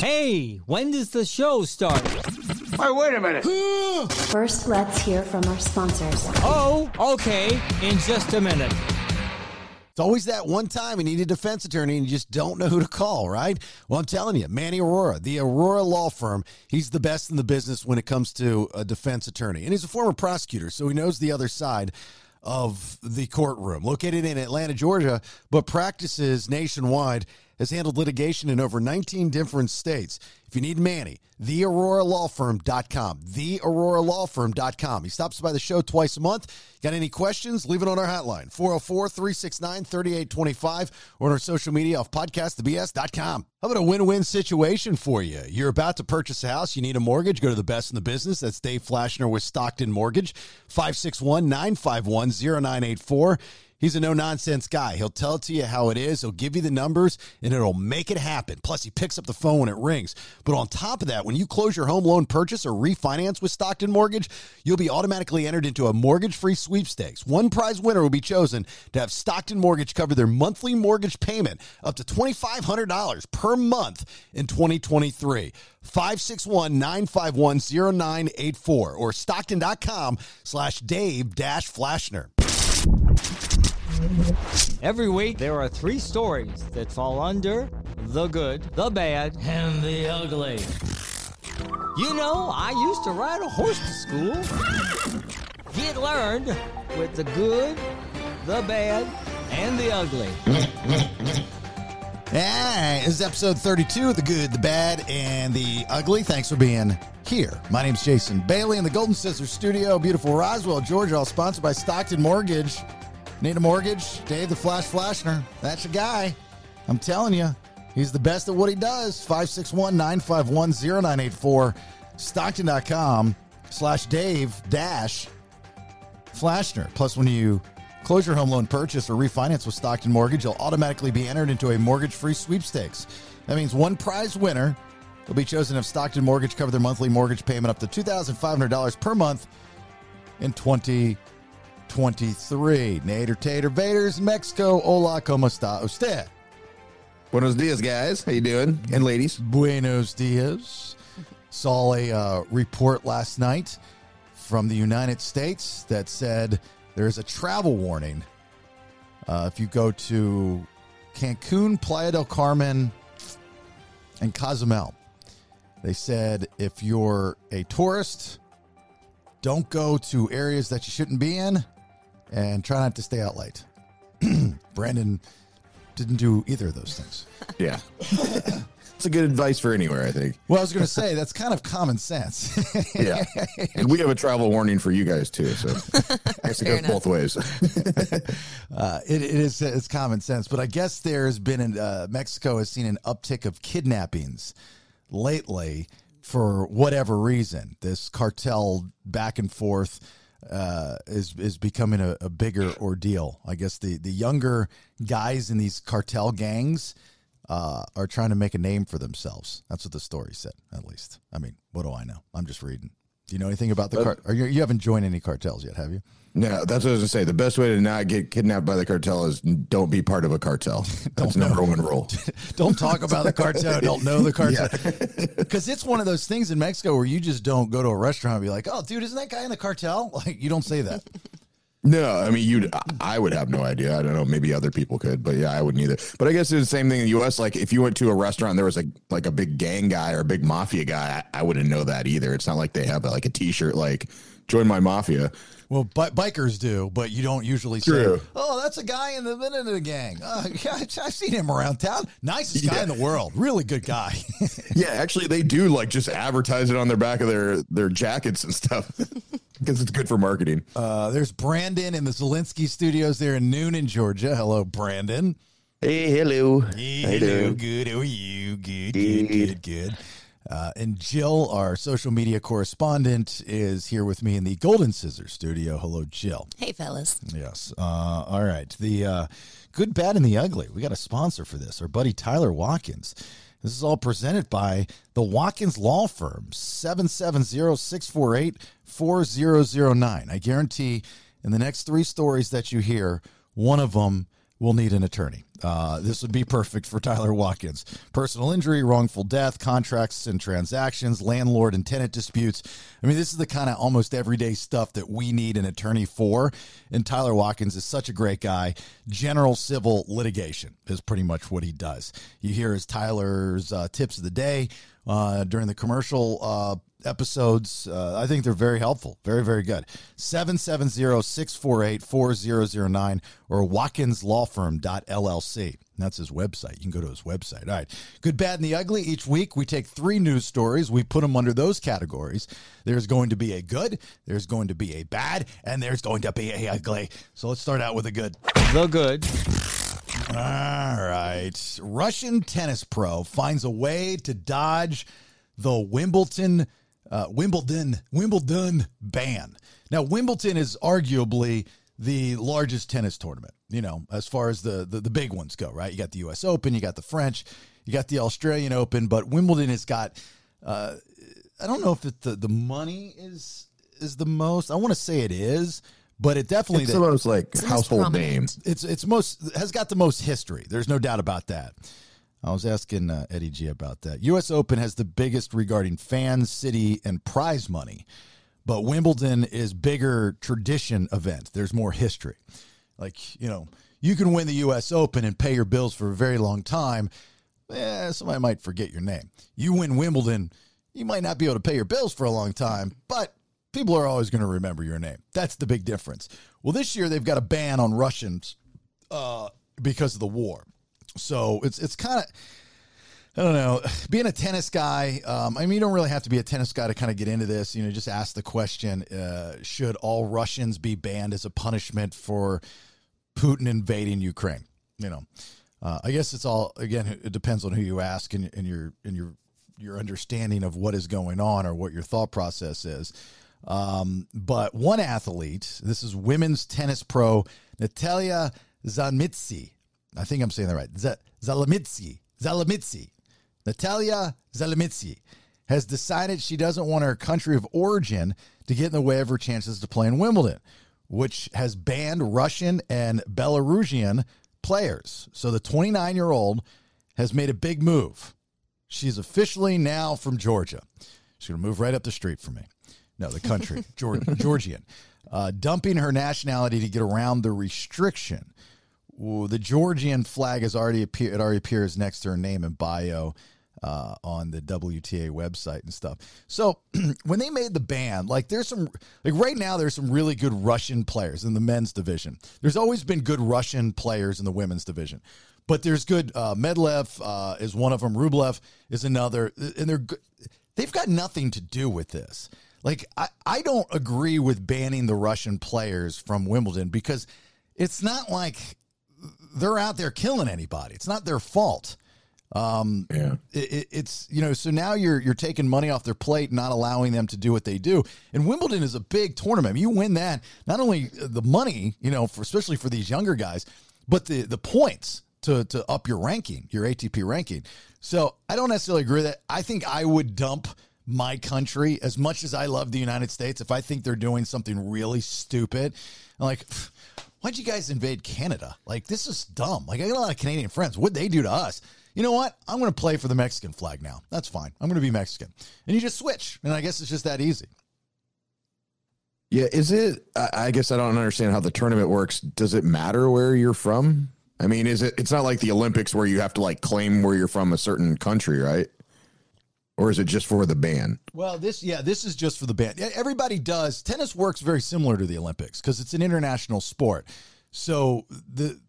Hey, when does the show start? Hey, wait a minute. First, let's hear from our sponsors. Oh, okay, in just a minute. It's always that one time you need a defense attorney and you just don't know who to call, right? Well, I'm telling you, Manny Aurora, the Aurora Law Firm, he's the best in the business when it comes to a defense attorney. And he's a former prosecutor, so he knows the other side of the courtroom. Located in Atlanta, Georgia, but practices nationwide, has handled litigation in over 19 different states. If you need Manny, theauroralawfirm.com. Theauroralawfirm.com. He stops by the show twice a month. Got any questions? Leave it on our hotline, 404 369 3825, or on our social media off podcastthebs.com. How about a win win situation for you? You're about to purchase a house, you need a mortgage, go to the best in the business. That's Dave Flashner with Stockton Mortgage, 561 951 0984. He's a no nonsense guy. He'll tell it to you how it is. He'll give you the numbers and it'll make it happen. Plus, he picks up the phone when it rings. But on top of that, when you close your home loan purchase or refinance with Stockton Mortgage, you'll be automatically entered into a mortgage free sweepstakes. One prize winner will be chosen to have Stockton Mortgage cover their monthly mortgage payment up to $2,500 per month in 2023. 561 951 0984 or stockton.com slash Dave dash Flashner. Every week, there are three stories that fall under the good, the bad, and the ugly. You know, I used to ride a horse to school. Get learned with the good, the bad, and the ugly. Hey, this is episode 32 of The Good, the Bad, and the Ugly. Thanks for being here. My name's Jason Bailey in the Golden Scissors Studio, beautiful Roswell, Georgia, all sponsored by Stockton Mortgage. Need a mortgage? Dave the Flash Flashner. That's your guy. I'm telling you, he's the best at what he does. 561 951 0984. Stockton.com slash Dave dash Flashner. Plus, when you close your home loan purchase or refinance with Stockton Mortgage, you'll automatically be entered into a mortgage free sweepstakes. That means one prize winner will be chosen if Stockton Mortgage cover their monthly mortgage payment up to $2,500 per month in 2023. Nader Tater Vaders Mexico. Hola, como está usted? Buenos dias, guys. How you doing? And ladies. Buenos dias. Saw a uh, report last night from the United States that said there's a travel warning. Uh, if you go to Cancun, Playa del Carmen, and Cozumel, they said if you're a tourist, don't go to areas that you shouldn't be in and try not to stay out late. Brandon didn't do either of those things. Yeah. It's a good advice for anywhere, I think. Well, I was going to say that's kind of common sense. Yeah. and we have a travel warning for you guys too, so I guess it goes both ways. Uh, it, it is it's common sense, but I guess there's been an, uh, Mexico has seen an uptick of kidnappings lately for whatever reason. This cartel back and forth uh, is is becoming a, a bigger ordeal. I guess the the younger guys in these cartel gangs uh, are trying to make a name for themselves. That's what the story said, at least. I mean, what do I know? I'm just reading. Do you know anything about the car? Are you, you haven't joined any cartels yet, have you? No, that's what I was gonna say. The best way to not get kidnapped by the cartel is don't be part of a cartel. That's number one rule. don't talk about the cartel. Don't know the cartel. Because it's one of those things in Mexico where you just don't go to a restaurant and be like, oh, dude, isn't that guy in the cartel? Like, you don't say that. No, I mean you. I would have no idea. I don't know. Maybe other people could, but yeah, I wouldn't either. But I guess it's the same thing in the U.S. Like if you went to a restaurant, and there was a like a big gang guy or a big mafia guy. I, I wouldn't know that either. It's not like they have like a T-shirt like "Join my mafia." Well, bi- bikers do, but you don't usually True. say, oh, that's a guy in the middle of the gang. Uh, yeah, I've seen him around town. Nicest guy in the world. Really good guy. Yeah, actually, they do like just advertise it on their back of their their jackets and stuff because it's good for marketing. Uh, there's Brandon in the Zelensky studios there in Newnan, Georgia. Hello, Brandon. Hey, hello. Hey, How hello, good. How are you? Good, good, good, good. Uh, and Jill, our social media correspondent, is here with me in the Golden Scissors studio. Hello, Jill. Hey, fellas. Yes. Uh, all right. The uh, good, bad, and the ugly. We got a sponsor for this. Our buddy Tyler Watkins. This is all presented by the Watkins Law Firm, 770-648-4009. I guarantee in the next three stories that you hear, one of them will need an attorney. Uh, this would be perfect for Tyler Watkins. Personal injury, wrongful death, contracts and transactions, landlord and tenant disputes. I mean, this is the kind of almost everyday stuff that we need an attorney for. And Tyler Watkins is such a great guy. General civil litigation is pretty much what he does. You hear his Tyler's uh, tips of the day uh, during the commercial uh, episodes. Uh, I think they're very helpful. Very, very good. 770 648 4009 or watkinslawfirm.llc. That's his website. You can go to his website. All right. Good, bad, and the ugly. Each week we take three news stories. We put them under those categories. There's going to be a good, there's going to be a bad, and there's going to be a ugly. So let's start out with a good. The good. All right. Russian tennis pro finds a way to dodge the Wimbledon uh, Wimbledon Wimbledon ban. Now Wimbledon is arguably the largest tennis tournament, you know, as far as the, the the big ones go, right? You got the US Open, you got the French, you got the Australian Open, but Wimbledon has got uh, I don't know if it, the the money is is the most. I want to say it is, but it definitely It's the most like household prominent. name. it's it's most has got the most history. There's no doubt about that. I was asking uh, Eddie G about that. U.S. Open has the biggest regarding fans, city, and prize money, but Wimbledon is bigger tradition event. There's more history. Like you know, you can win the U.S. Open and pay your bills for a very long time. Eh, somebody might forget your name. You win Wimbledon, you might not be able to pay your bills for a long time, but people are always going to remember your name. That's the big difference. Well, this year they've got a ban on Russians uh, because of the war. So it's it's kind of I don't know. Being a tennis guy, um, I mean, you don't really have to be a tennis guy to kind of get into this. You know, just ask the question: uh, Should all Russians be banned as a punishment for Putin invading Ukraine? You know, uh, I guess it's all again. It depends on who you ask and, and your and your your understanding of what is going on or what your thought process is. Um, but one athlete, this is women's tennis pro Natalia Zamitsi. I think I'm saying that right. Z- Zalamitsi. Zalamitsi. Natalia Zalamitsi has decided she doesn't want her country of origin to get in the way of her chances to play in Wimbledon, which has banned Russian and Belarusian players. So the 29 year old has made a big move. She's officially now from Georgia. She's going to move right up the street from me. No, the country, Georgian. Uh, dumping her nationality to get around the restriction. The Georgian flag has already appeared. It already appears next to her name and bio uh, on the WTA website and stuff. So when they made the ban, like there's some, like right now, there's some really good Russian players in the men's division. There's always been good Russian players in the women's division, but there's good. Uh, Medlev uh, is one of them. Rublev is another, and they're good. They've got nothing to do with this. Like I, I don't agree with banning the Russian players from Wimbledon because it's not like they're out there killing anybody. It's not their fault. Um, Yeah. it, it- it's you know so now you're you're taking money off their plate, not allowing them to do what they do. And Wimbledon is a big tournament. You win that, not only the money, you know, for especially for these younger guys, but the the points to to up your ranking, your ATP ranking. So I don't necessarily agree with that. I think I would dump my country as much as I love the United States. If I think they're doing something really stupid, I'm like. Why'd you guys invade Canada? Like, this is dumb. Like, I got a lot of Canadian friends. What'd they do to us? You know what? I'm going to play for the Mexican flag now. That's fine. I'm going to be Mexican. And you just switch. And I guess it's just that easy. Yeah, is it? I I guess I don't understand how the tournament works. Does it matter where you're from? I mean, is it? It's not like the Olympics where you have to like claim where you're from a certain country, right? Or is it just for the ban? Well, this, yeah, this is just for the band. Everybody does. Tennis works very similar to the Olympics because it's an international sport. So the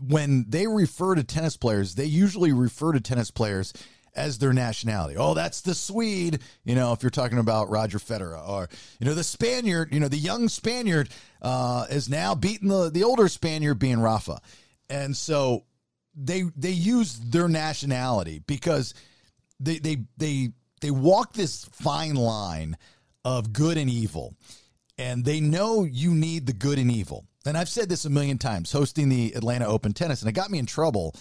when they refer to tennis players, they usually refer to tennis players as their nationality. Oh, that's the Swede, you know, if you're talking about Roger Federer or, you know, the Spaniard, you know, the young Spaniard uh, is now beating the, the older Spaniard being Rafa. And so they, they use their nationality because they, they, they, they walk this fine line of good and evil and they know you need the good and evil. And I've said this a million times hosting the Atlanta Open Tennis, and it got me in trouble.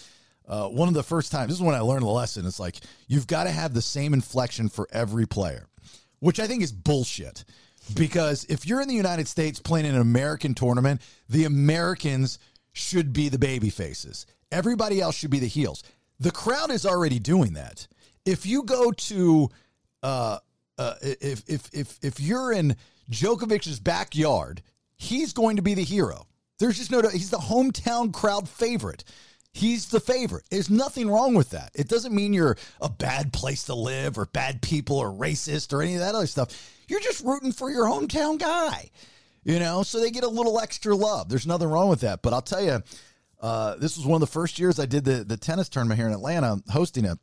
Uh, one of the first times, this is when I learned the lesson. It's like you've got to have the same inflection for every player, which I think is bullshit. Because if you're in the United States playing in an American tournament, the Americans should be the baby faces. Everybody else should be the heels. The crowd is already doing that. If you go to, uh, uh, if if if if you're in Djokovic's backyard, he's going to be the hero. There's just no. doubt. He's the hometown crowd favorite. He's the favorite. There's nothing wrong with that. It doesn't mean you're a bad place to live or bad people or racist or any of that other stuff. You're just rooting for your hometown guy, you know. So they get a little extra love. There's nothing wrong with that. But I'll tell you, uh, this was one of the first years I did the the tennis tournament here in Atlanta, hosting it,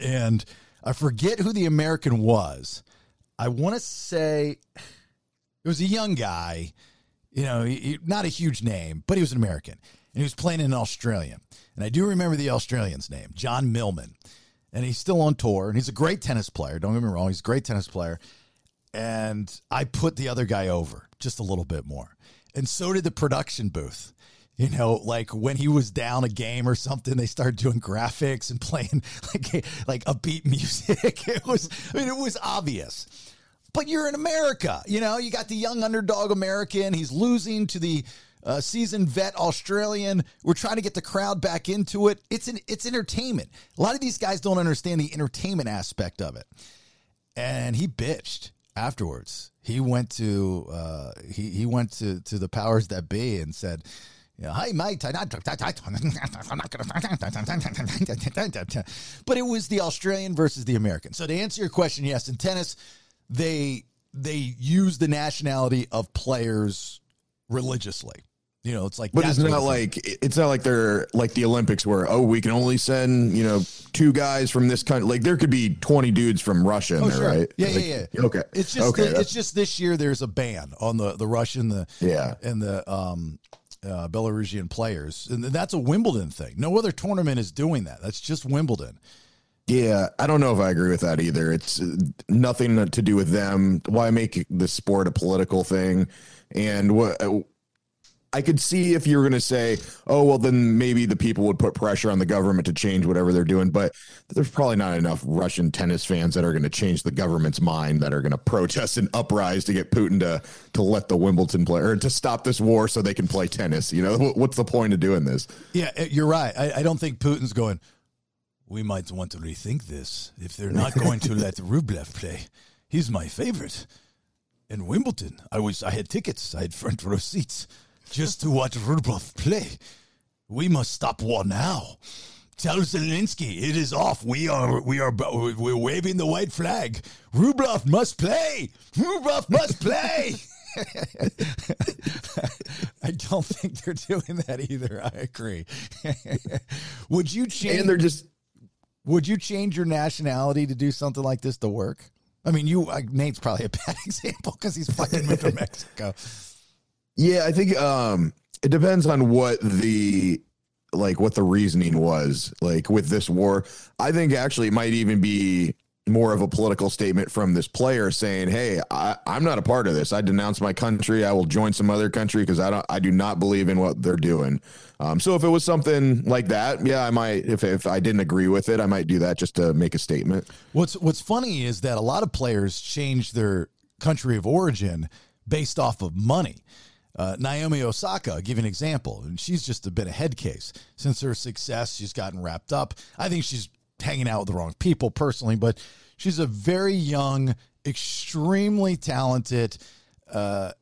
and I forget who the American was. I want to say it was a young guy you know, he, not a huge name, but he was an American. And he was playing in Australian. And I do remember the Australian's name, John Millman. And he's still on tour. And he's a great tennis player. Don't get me wrong. He's a great tennis player. And I put the other guy over just a little bit more. And so did the production booth. You know, like when he was down a game or something, they started doing graphics and playing like like upbeat music. It was, I mean, it was obvious but you're in America. You know, you got the young underdog American. He's losing to the uh, seasoned vet Australian. We're trying to get the crowd back into it. It's an it's entertainment. A lot of these guys don't understand the entertainment aspect of it. And he bitched afterwards. He went to uh, he he went to to the powers that be and said. Yeah, hey mate, I'm not, I'm not gonna. But it was the Australian versus the American. So to answer your question, yes, in tennis, they they use the nationality of players religiously. You know, it's like, but it's not like it's not like they're like the Olympics where oh we can only send you know two guys from this country. Like there could be twenty dudes from Russia in oh, there, sure. right? Yeah, like, yeah, yeah. Okay, it's just okay, the, it's just this year there's a ban on the the Russian the yeah and the um uh, Belarusian players, and that's a Wimbledon thing. No other tournament is doing that. That's just Wimbledon. Yeah, I don't know if I agree with that either. It's uh, nothing to do with them. Why make the sport a political thing? And what uh, I could see if you were going to say, oh, well, then maybe the people would put pressure on the government to change whatever they're doing. But there's probably not enough Russian tennis fans that are going to change the government's mind that are going to protest and uprise to get Putin to to let the Wimbledon play or to stop this war so they can play tennis. You know, what's the point of doing this? Yeah, uh, you're right. I, I don't think Putin's going we might want to rethink this if they're not going to let Rublev play. He's my favorite. In Wimbledon, I was I had tickets, I had front row seats just to watch Rublev play. We must stop war now. Tell Zelensky it is off. We are we are we're waving the white flag. Rublev must play. Rublev must play. I don't think they're doing that either. I agree. Would you change? And they're just would you change your nationality to do something like this to work? I mean, you uh, Nate's probably a bad example because he's fucking moved from Mexico. Yeah, I think um, it depends on what the like what the reasoning was like with this war. I think actually it might even be more of a political statement from this player saying, "Hey, I, am not a part of this. I denounce my country. I will join some other country because I don't. I do not believe in what they're doing." Um, so if it was something like that, yeah, I might. If if I didn't agree with it, I might do that just to make a statement. What's What's funny is that a lot of players change their country of origin based off of money. Uh, Naomi Osaka, give an example, and she's just a bit of head case. Since her success, she's gotten wrapped up. I think she's hanging out with the wrong people personally, but she's a very young, extremely talented uh,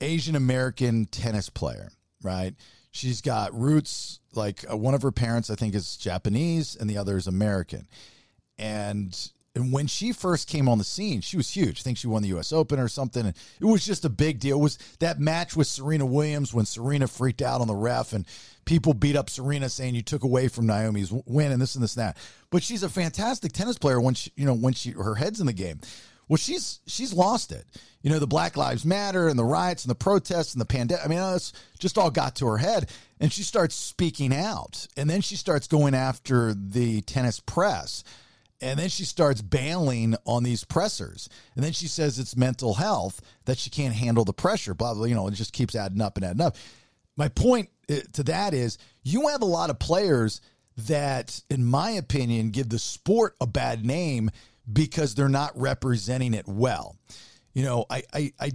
Asian American tennis player, right? She's got roots like uh, one of her parents, I think, is Japanese and the other is American. And and when she first came on the scene, she was huge. I think she won the U.S. Open or something. And it was just a big deal. It was that match with Serena Williams when Serena freaked out on the ref and people beat up Serena saying you took away from Naomi's win and this and this and that. But she's a fantastic tennis player when she, you know, when she her head's in the game. Well, she's she's lost it. You know, the Black Lives Matter and the riots and the protests and the pandemic. I mean, uh, it's just all got to her head, and she starts speaking out, and then she starts going after the tennis press and then she starts bailing on these pressers. And then she says it's mental health that she can't handle the pressure, blah, blah, you know, it just keeps adding up and adding up. My point uh, to that is you have a lot of players that, in my opinion, give the sport a bad name because they're not representing it well. You know, I, I, I,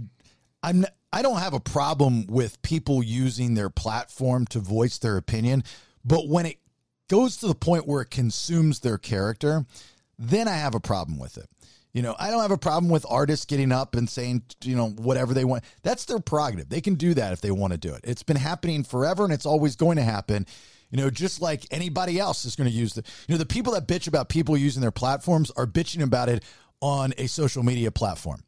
I'm, I don't have a problem with people using their platform to voice their opinion, But when it goes to the point where it consumes their character, then I have a problem with it. You know, I don't have a problem with artists getting up and saying, you know, whatever they want. That's their prerogative. They can do that if they want to do it. It's been happening forever and it's always going to happen. You know, just like anybody else is going to use the, you know, the people that bitch about people using their platforms are bitching about it on a social media platform.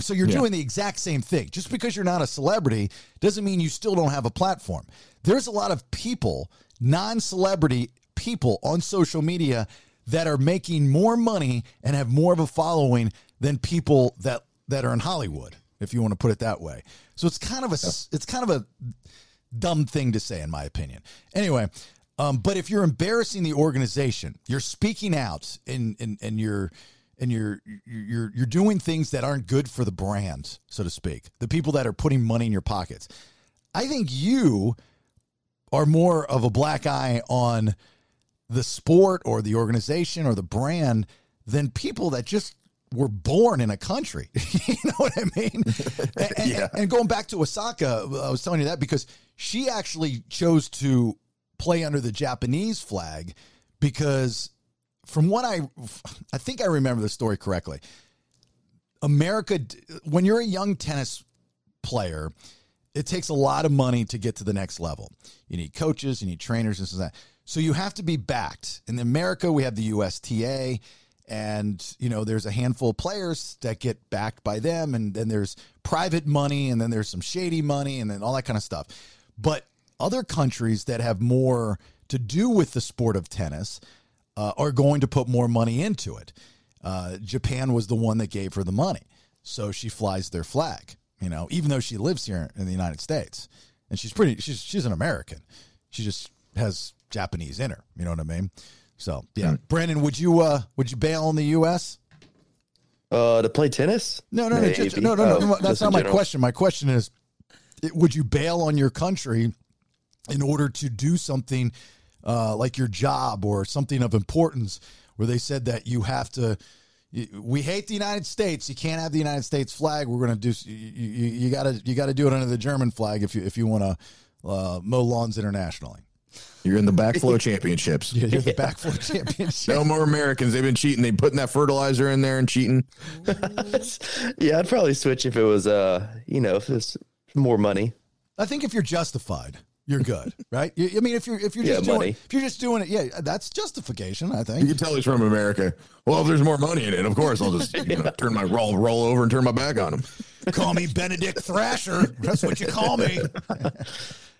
So you're Yeah. doing the exact same thing. Just because you're not a celebrity doesn't mean you still don't have a platform. There's a lot of people, non-celebrity people on social media that are making more money and have more of a following than people that that are in Hollywood, if you want to put it that way. So it's kind of a it's kind of a dumb thing to say in my opinion. Anyway, um, but if you're embarrassing the organization, you're speaking out and and and you're and you're you're you're doing things that aren't good for the brand, so to speak. The people that are putting money in your pockets. I think you are more of a black eye on the sport or the organization or the brand than people that just were born in a country. you know what I mean? And, and- Yeah. and going back to Osaka, I was telling you that because she actually chose to play under the Japanese flag because from what I I think I remember the story correctly. America when you're a young tennis player, it takes a lot of money to get to the next level. You need coaches, you need trainers, this and that. So you have to be backed. In America, we have the USTA, and you know there's a handful of players that get backed by them, and then there's private money, and then there's some shady money, and then all that kind of stuff. But other countries that have more to do with the sport of tennis uh, are going to put more money into it. Uh, Japan was the one that gave her the money, so she flies their flag. You know, even though she lives here in the United States, and she's pretty, she's she's an American. She just has Japanese in her. You know what I mean? So yeah, Brandon, would you uh would you bail on the U.S.? Uh, to play tennis? No, no, no, just, no, no, no. Oh, That's not my general. question. My question is, it- would you bail on your country in order to do something uh, like your job or something of importance, where they said that you have to? You- We hate the United States. You can't have the United States flag. We're going to do. You, you, you gotta you gotta do it under the German flag if you if you want to uh, mow lawns internationally. You're in the backflow championships. You're the backflip championship. No more Americans. They've been cheating. They putting that fertilizer in there and cheating. Yeah, I'd probably switch if it was, uh, you know, if it's more money. I think if you're justified, you're good, right? You, I mean, if you're if you're Yeah, just doing money. if you're just doing it, yeah, that's justification. I think You can tell he's from America. Well, if there's more money in it, of course, I'll just you know, turn my roll roll over and turn my back on him. call me Benedict Thrasher. That's what you call me.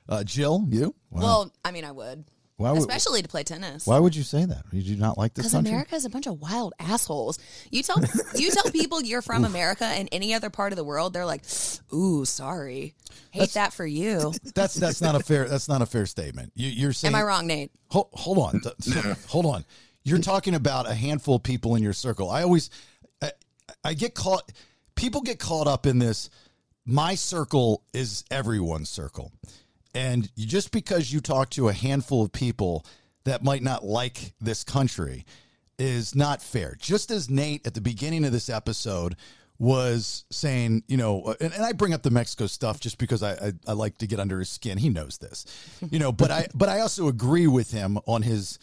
Uh, Jill, you? Wow. Well, I mean, I would, why would especially to play tennis. why would you say that? Did you not like this Because country? America is a bunch of wild assholes. You tell you tell people you're from America and any other part of the world, they're like, "Ooh, sorry, hate that for you." That's that's not a fair that's not a fair statement. You, you're saying Am I wrong, Nate? Hold, hold on. hold on. You're talking about a handful of people in your circle. I always, I, I get caught, people get caught up in this. My circle is everyone's circle. And just because you talk to a handful of people that might not like this country is not fair. Just as Nate at the beginning of this episode was saying, you know, and, and I bring up the Mexico stuff just because I, I I like to get under his skin. He knows this, you know. But I but I also agree with him on his,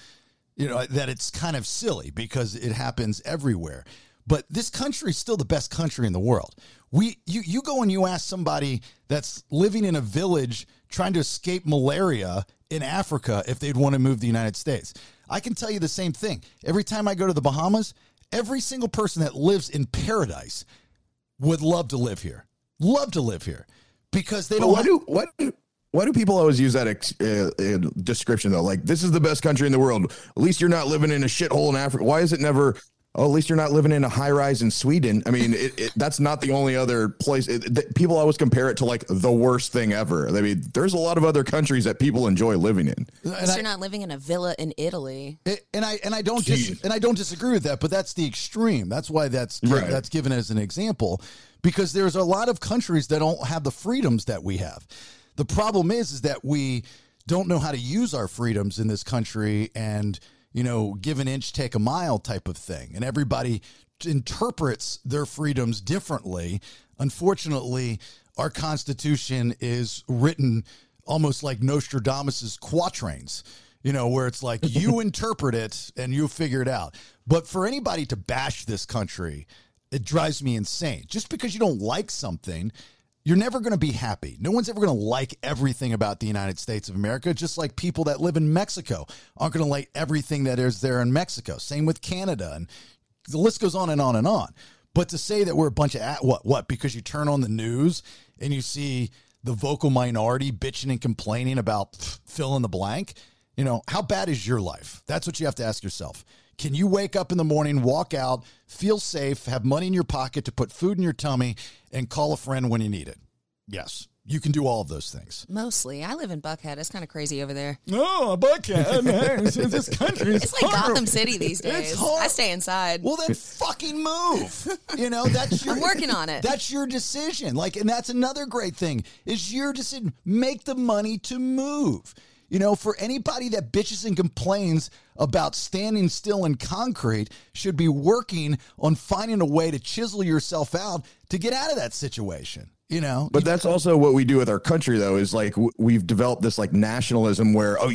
you know, that it's kind of silly because it happens everywhere. But this country is still the best country in the world. We you you go and you ask somebody that's living in a village trying to escape malaria in Africa if they'd want to move to the United States. I can tell you the same thing. Every time I go to the Bahamas, every single person that lives in paradise would love to live here. Love to live here because they But don't why do what why do people always use that ex, uh, uh, description though? Like this is the best country in the world. At least you're not living in a shithole in Africa. Why is it never? Oh, at least you're not living in a high rise in Sweden. I mean, it, it, that's not the only other place. It, th- people always compare it to like the worst thing ever. I mean, there's a lot of other countries that people enjoy living in. and Unless I- you're not living in a villa in Italy. It- and I and I don't dis- and I don't disagree with that, but that's the extreme. That's why that's Right. that's given as an example, because there's a lot of countries that don't have the freedoms that we have. The problem is is that we don't know how to use our freedoms in this country, and you know, give an inch, take a mile type of thing, and everybody interprets their freedoms differently. Unfortunately, our Constitution is written almost like Nostradamus's quatrains you know, where it's like you interpret it and you figure it out. But for anybody to bash this country, it drives me insane. Just because you don't like something, you're never going to be happy. No one's ever going to like everything about the United States of America, just like people that live in Mexico aren't going to like everything that is there in Mexico. Same with Canada. And the list goes on and on and on. But to say that we're a bunch of at, what what because you turn on the news and you see the vocal minority bitching and complaining about fill in the blank, you know, how bad is your life? That's what you have to ask yourself. Can you wake up in the morning, walk out, feel safe, have money in your pocket to put food in your tummy, and call a friend when you need it? Yes, you can do all of those things. Mostly. I live in Buckhead. It's kind of crazy over there. Oh, Buckhead, man. this country is It's like Gotham City these days. hor- I stay inside. Well, then fucking move. You know, that's your I'm working on it. That's your decision. Like, and that's another great thing is your decision. Make the money to move. You know, for anybody that bitches and complains about standing still in concrete, should be working on finding a way to chisel yourself out to get out of that situation. You know, But that's also what we do with our country, though, is like we've developed this like nationalism where, oh,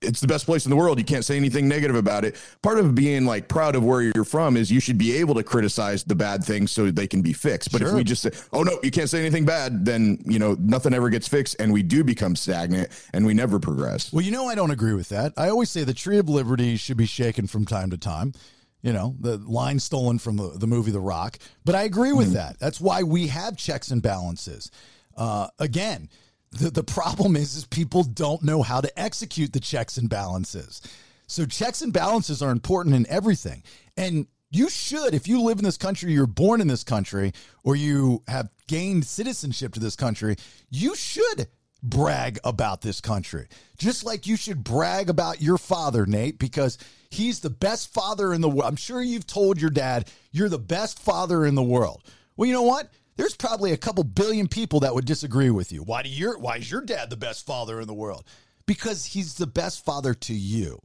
it's the best place in the world. You can't say anything negative about it. Part of being like proud of where you're from is you should be able to criticize the bad things so they can be fixed. But if we just say, oh, no, you can't say anything bad, then, you know, nothing ever gets fixed and we do become stagnant and we never progress. Well, you know, I don't agree with that. I always say the tree of liberty should be shaken from time to time. You know, the line stolen from the, the movie The Rock. But I agree with that. That's why we have checks and balances. Uh, again, the, the problem is, is people don't know how to execute the checks and balances. So checks and balances are important in everything. And you should, if you live in this country, you're born in this country, or you have gained citizenship to this country, you should brag about this country. Just like you should brag about your father, Nate, because he's the best father in the world. I'm sure you've told your dad, you're the best father in the world. Well, you know what? There's probably a couple billion people that would disagree with you. Why do your why is your dad the best father in the world? Because he's the best father to you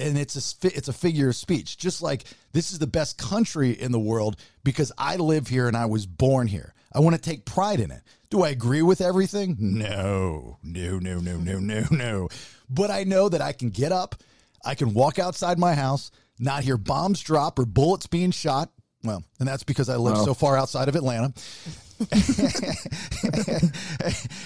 and it's a it's a figure of speech. Just like this is the best country in the world because I live here and I was born here. I want to take pride in it. Do I agree with everything? No, no, no, no, no, no, no. But I know that I can get up, I can walk outside my house, not hear bombs drop or bullets being shot. Well, and that's because I live so far outside of Atlanta.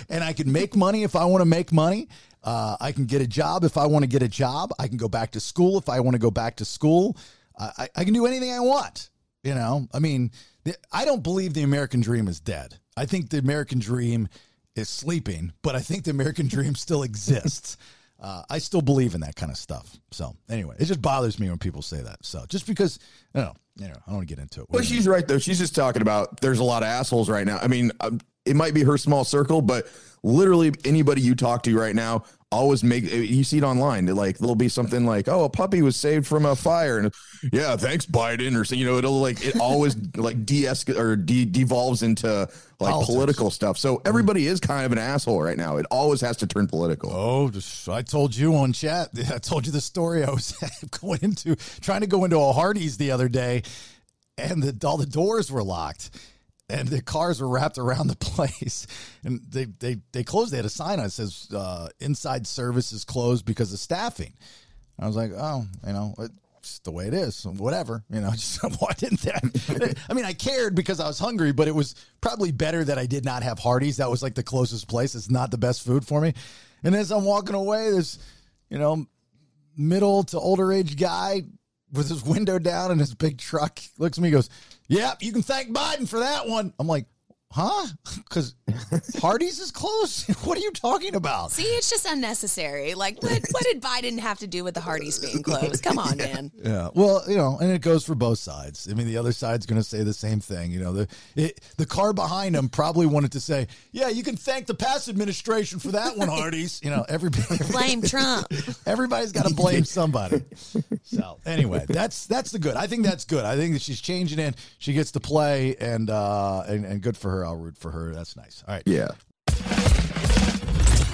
and I can make money if I want to make money. Uh, I can get a job if I want to get a job. I can go back to school if I want to go back to school. Uh, I, I can do anything I want. You know, I mean, the, I don't believe the American dream is dead. I think the American dream is sleeping, but I think the American dream still exists. Uh, I still believe in that kind of stuff. So anyway, it just bothers me when people say that. So just because, you know, you know, I don't want to get into it. Well, she's right though. She's just talking about there's a lot of assholes right now. I mean, um, it might be her small circle, but literally anybody you talk to right now always make you see it online. Like there'll be something like, "Oh, a puppy was saved from a fire," and yeah, thanks Biden, or so you know, it'll like it always like de or de- devolves into like Politics. political stuff. So mm. everybody is kind of an asshole right now. It always has to turn political. Oh, just- I told you on chat. I told you the story I was going into, trying to go into a Hardee's the other day, and the, all the doors were locked, and the cars were wrapped around the place, and they they they closed. They had a sign on it says uh, "Inside service is closed because of staffing." I was like, oh, you know. It's the way it is, whatever, you know. Just why didn't that? I mean, I cared because I was hungry, but it was probably better that I did not have Hardee's. That was like the closest place. It's not the best food for me. And as I'm walking away, this, you know, middle to older age guy with his window down and his big truck looks at me goes, Yep, you can thank Biden for that one. I'm like, Huh? Because Hardee's is closed? what are you talking about? See, it's just unnecessary. Like, what, what did Biden have to do with the Hardee's being closed? Come on, man. Yeah. Well, you know, and it goes for both sides. I mean, the other side's going to say the same thing. You know, the it, the car behind him probably wanted to say, "Yeah, you can thank the past administration for that one, Hardee's." You know, everybody Blame Trump. everybody's got to blame somebody. So anyway, that's that's the good. I think that's good. I think that she's changing it. She gets to play, and uh, and and good for her. I'll root for her. That's nice. All right. Yeah.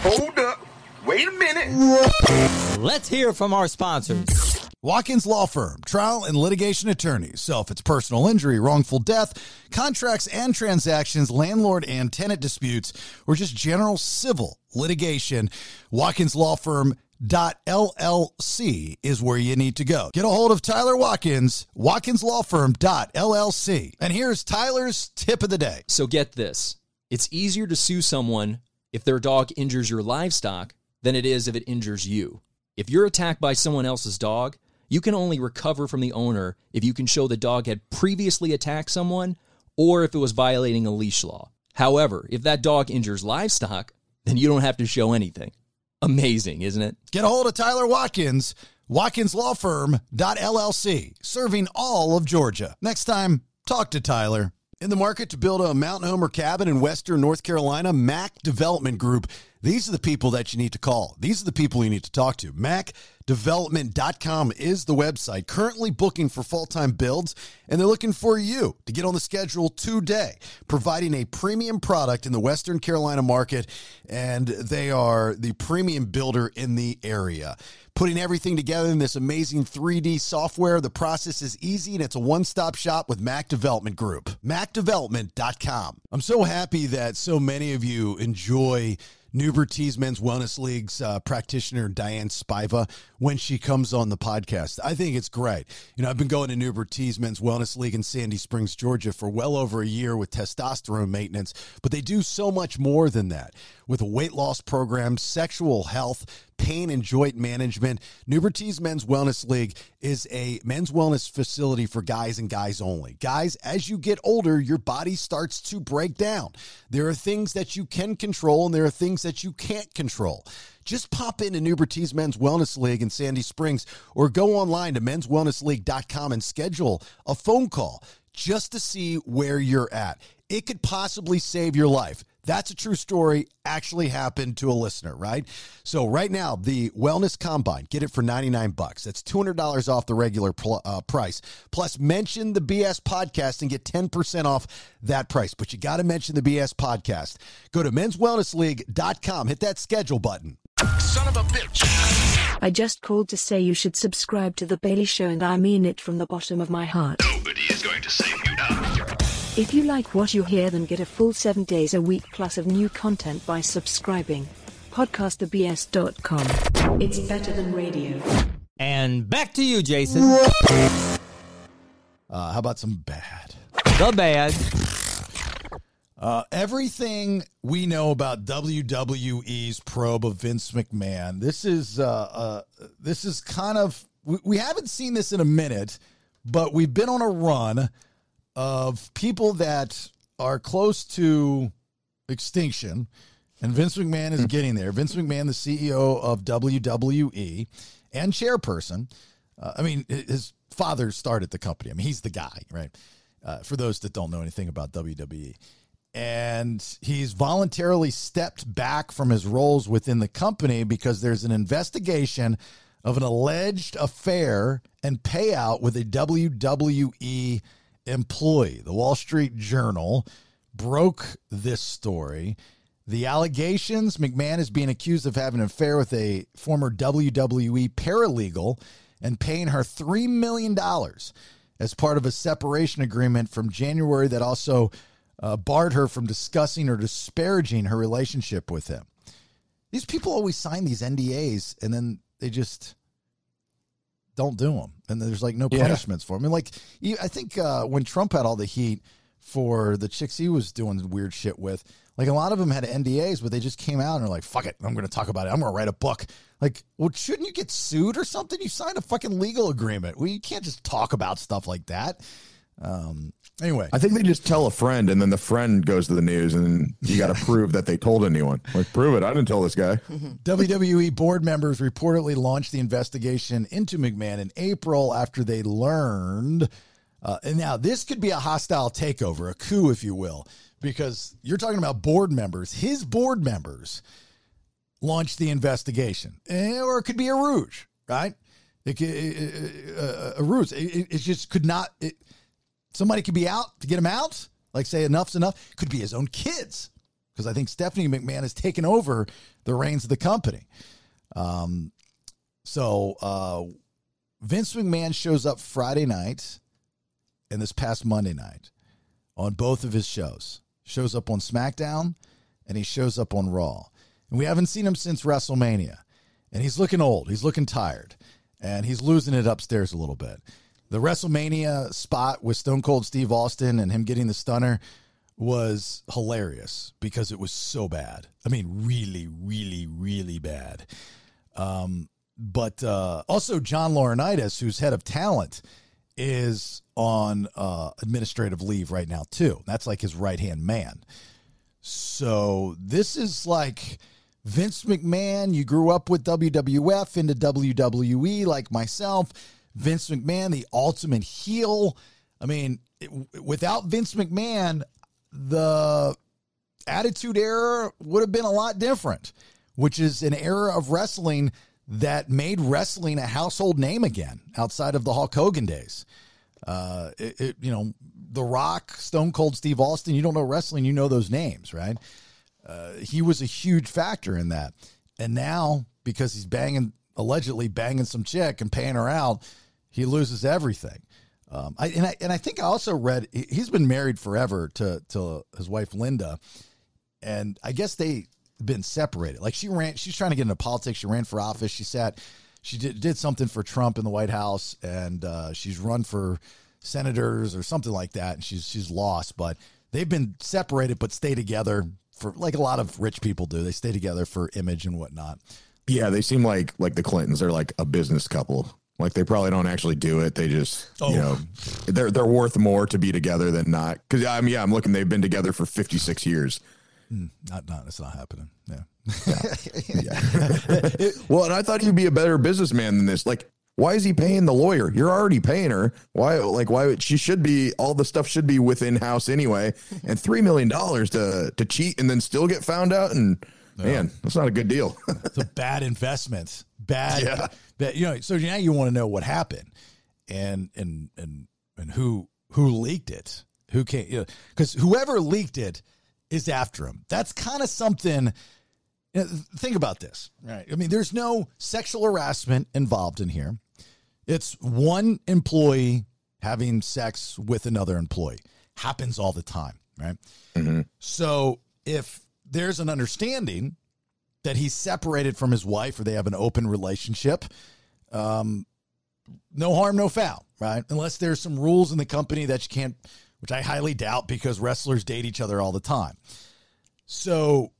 Hold up. Wait a minute. Let's hear from our sponsors. Watkins Law Firm, trial and litigation attorneys. So if it's personal injury, wrongful death, contracts and transactions, landlord and tenant disputes, or just general civil litigation, Watkins Law Firm LLC is where you need to go. Get a hold of Tyler Watkins, watkinslawfirm.llc. And here's Tyler's tip of the day. So get this it's easier to sue someone if their dog injures your livestock than it is if it injures you. If you're attacked by someone else's dog, you can only recover from the owner if you can show the dog had previously attacked someone or if it was violating a leash law. However, if that dog injures livestock, then you don't have to show anything. Amazing, isn't it? Get a hold of Tyler Watkins, watkinslawfirm.llc, serving all of Georgia. Next time, talk to Tyler. In the market to build a mountain home or cabin in western North Carolina, Mac Development Group. These are the people that you need to call. These are the people you need to talk to. MacDevelopment.com is the website, currently booking for full time builds, and they're looking for you to get on the schedule today, providing a premium product in the Western Carolina market, and they are the premium builder in the area putting everything together in this amazing 3D software. The process is easy and it's a one stop shop with Mac Development Group. MacDevelopment.com. I'm so happy that so many of you enjoy. Newbert Tees Men's Wellness League's uh, practitioner Diane Spiva when she comes on the podcast. I think it's great. You know, I've been going to Newbert Tees Men's Wellness League in Sandy Springs, Georgia for well over a year with testosterone maintenance, but they do so much more than that with a weight loss program, sexual health, pain and joint management. Newbert Tees Men's Wellness League is a men's wellness facility for guys and guys only. Guys, as you get older, your body starts to break down. There are things that you can control and there are things that you can't control. Just pop into Newbert Tees Men's Wellness League in Sandy Springs or go online to menswellnessleague.com and schedule a phone call just to see where you're at. It could possibly save your life. That's a true story, actually happened to a listener, right? So right now, the Wellness Combine, get it for 99 bucks. That's $200 off the regular pl- uh, price. Plus, mention the BS podcast and get 10% off that price. But you got to mention the BS podcast. Go to menswellnessleague.com, hit that schedule button. Son of a bitch. I just called to say you should subscribe to The Bailey Show, and I mean it from the bottom of my heart. Nobody is going to save you now. If you like what you hear, then get a full seven days a week plus of new content by subscribing. PodcastTheBS.com. It's better than radio. And back to you, Jason. Uh, how about some bad? The bad. Uh, everything we know about WWE's probe of Vince McMahon. This is uh, uh, this is kind of we, we haven't seen this in a minute, but we've been on a run of people that are close to extinction, and Vince McMahon is getting there. Vince McMahon, the CEO of WWE and chairperson. Uh, I mean, his father started the company. I mean, he's the guy, right? Uh, for those that don't know anything about WWE and he's voluntarily stepped back from his roles within the company because there's an investigation of an alleged affair and payout with a WWE employee. The Wall Street Journal broke this story. The allegations McMahon is being accused of having an affair with a former WWE paralegal and paying her $3 million as part of a separation agreement from January that also uh, barred her from discussing or disparaging her relationship with him. These people always sign these NDAs and then they just don't do them, and there's like no Yeah. punishments for them. And like, I think uh, when Trump had all the heat for the chicks he was doing weird shit with, like a lot of them had NDAs, but they just came out and are like, "Fuck it, I'm going to talk about it. I'm going to write a book." Like, well, shouldn't you get sued or something? You signed a fucking legal agreement. Well, you can't just talk about stuff like that. Um, anyway, I think they just tell a friend, and then the friend goes to the news, and you got to prove that they told anyone. Like, prove it. I didn't tell this guy. WWE board members reportedly launched the investigation into McMahon in April after they learned. Uh, and now this could be a hostile takeover, a coup, if you will, because you're talking about board members. His board members launched the investigation, Eh, or it could be a rouge, right? It could, uh, a ruse. It, it- it just could not. It, somebody could be out to get him out. Like say enough's enough. Could be his own kids, because I think Stephanie McMahon has taken over the reins of the company. Um, so uh, Vince McMahon shows up Friday night and this past Monday night on both of his shows. Shows up on SmackDown and he shows up on Raw. And we haven't seen him since WrestleMania. and he's looking old. He's looking tired, and he's losing it upstairs a little bit. The WrestleMania spot with Stone Cold Steve Austin and him getting the stunner was hilarious because it was so bad. I mean, really, really, really bad. Um, but uh, also, John Laurinaitis, who's head of talent, is on uh, administrative leave right now too. That's like his right hand man. So this is like Vince McMahon. You grew up with WWF into WWE, like myself. Vince McMahon, the ultimate heel. I mean, it, without Vince McMahon, the Attitude Era would have been a lot different, which is an era of wrestling that made wrestling a household name again outside of the Hulk Hogan days. Uh, it, it, you know, The Rock, Stone Cold Steve Austin, you don't know wrestling, you know those names, right? Uh, he was a huge factor in that. And now, because he's banging, allegedly banging some chick and paying her out, he loses everything. Um, I, and I and I think I also read he's been married forever to to his wife Linda, and I guess they been separated. Like she ran, she's trying to get into politics. She ran for office. She sat, she did did something for Trump in the White House, and uh, she's run for senators or something like that. And she's she's lost, but they've been separated but stay together for like a lot of rich people do. They stay together for image and whatnot. Yeah, they seem like like the Clintons. They're like a business couple. Like they probably don't actually do it. They just, Oh. you know, they're they're worth more to be together than not. Because I mean, yeah, I'm looking. They've been together for 56 years. Hmm, not not it's not happening. Yeah. Well, and I thought he'd be a better businessman than this. Like, why is he paying the lawyer? You're already paying her. Why? Like, why? She should be. All the stuff should be within house anyway. And three million dollars to to cheat and then still get found out. And man, that's not a good deal. it's a bad investment. Bad, Yeah. Bad. You know, so now you want to know what happened, and and and and who who leaked it? Who can't? You know, because whoever leaked it is after him. That's kind of something. you know, think about this, right? I mean, there's no sexual harassment involved in here. It's one employee having sex with another employee. Happens all the time, right? Mm-hmm. So if there's an understanding that he's separated from his wife or they have an open relationship, um, no harm, no foul, right? Unless there's some rules in the company that you can't, which I highly doubt because wrestlers date each other all the time. So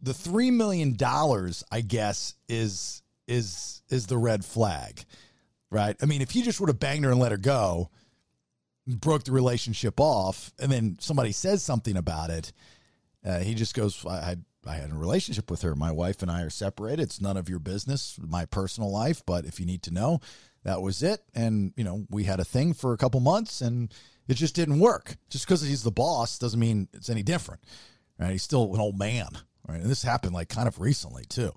the three million dollars, I guess, is is is the red flag, right? I mean, if he just would have banged her and let her go, broke the relationship off, and then somebody says something about it, uh, he just goes, I, I, I had a relationship with her. My wife and I are separated. It's none of your business, my personal life. But if you need to know, that was it. And, you know, we had a thing for a couple months and it just didn't work. Just because he's the boss doesn't mean it's any different. Right? He's still an old man. Right. And this happened like kind of recently, too.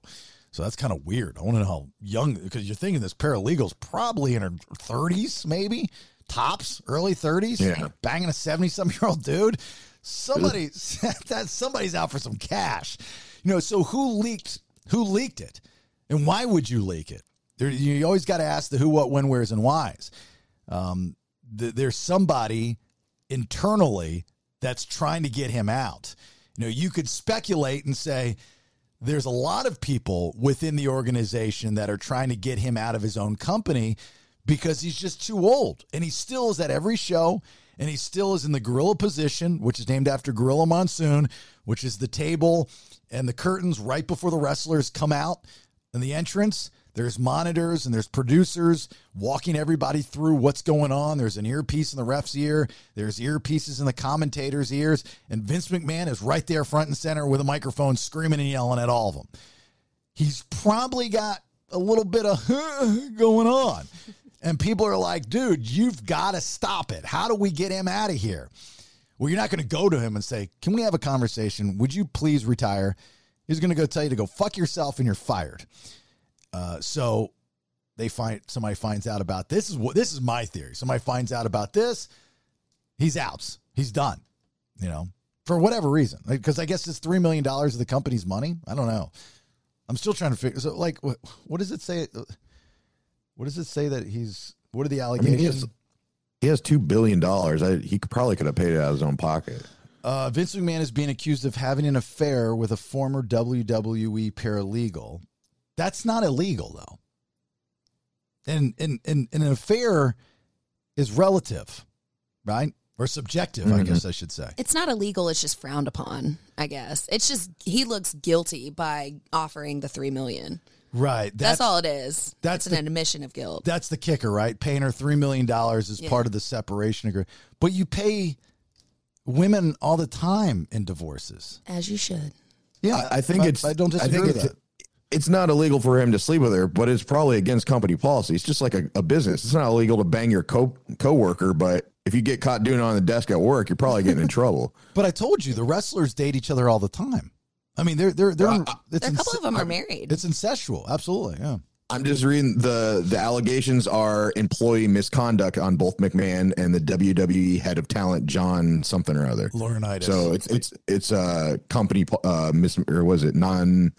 So that's kind of weird. I want to know how young, because you're thinking this paralegal's probably in her 30s, maybe tops, early 30s. Yeah. Banging a 70 something year old dude. Somebody, that somebody's out for some cash. You know, so who leaked, who leaked it? And why would you leak it? There, you always got to ask the who, what, when, where's, and whys. Um, th- there's somebody internally that's trying to get him out. You know, you could speculate and say, there's a lot of people within the organization that are trying to get him out of his own company because he's just too old. And he still is at every show and he still is in the gorilla position, which is named after Gorilla Monsoon, which is the table and the curtains right before the wrestlers come out in the entrance. There's monitors and there's producers walking everybody through what's going on. There's an earpiece in the ref's ear. There's earpieces in the commentators' ears. And Vince McMahon is right there front and center with a microphone screaming and yelling at all of them. He's probably got a little bit of going on. And people are like, dude, you've got to stop it. How do we get him out of here? Well, you're not going to go to him and say, can we have a conversation? Would you please retire? He's going to go tell you to go fuck yourself and you're fired. Uh, so they find somebody finds out about this is what this is my theory. Somebody finds out about this, he's out. He's done. You know, for whatever reason, because I guess it's three million dollars of the company's money. I don't know. I'm still trying to figure. So, like, what, what does it say? What does it say that he's? What are the I allegations? mean, he has, he has two billion dollars. He could probably could have paid it out of his own pocket. Uh, Vince McMahon is being accused of having an affair with a former WWE paralegal. That's not illegal though. And and and, and an affair is relative, right? Or subjective, I guess I should say. It's not illegal. It's just frowned upon. I guess it's just he looks guilty by offering the three million. Right. That's, all it is. that's That's an admission of guilt. That's the kicker, right? Paying her three million dollars is Yeah. part of the separation agreement. But you pay women all the time in divorces. As you should. Yeah, I, I think I- it's. I don't I disagree think with it's. that. It's not illegal for him to sleep with her, but it's probably against company policy. It's just like a, a business. It's not illegal to bang your co coworker, but if you get caught doing it on the desk at work, you're probably getting in trouble. But I told you the wrestlers date each other all the time. I mean, they're they're they're. it's a couple ince- of them are married. It's incestual, absolutely. Yeah. I'm just reading the the allegations are employee misconduct on both McMahon and the WWE head of talent John something or other. Laurinaitis. So it's it's it's a company uh mis or was it non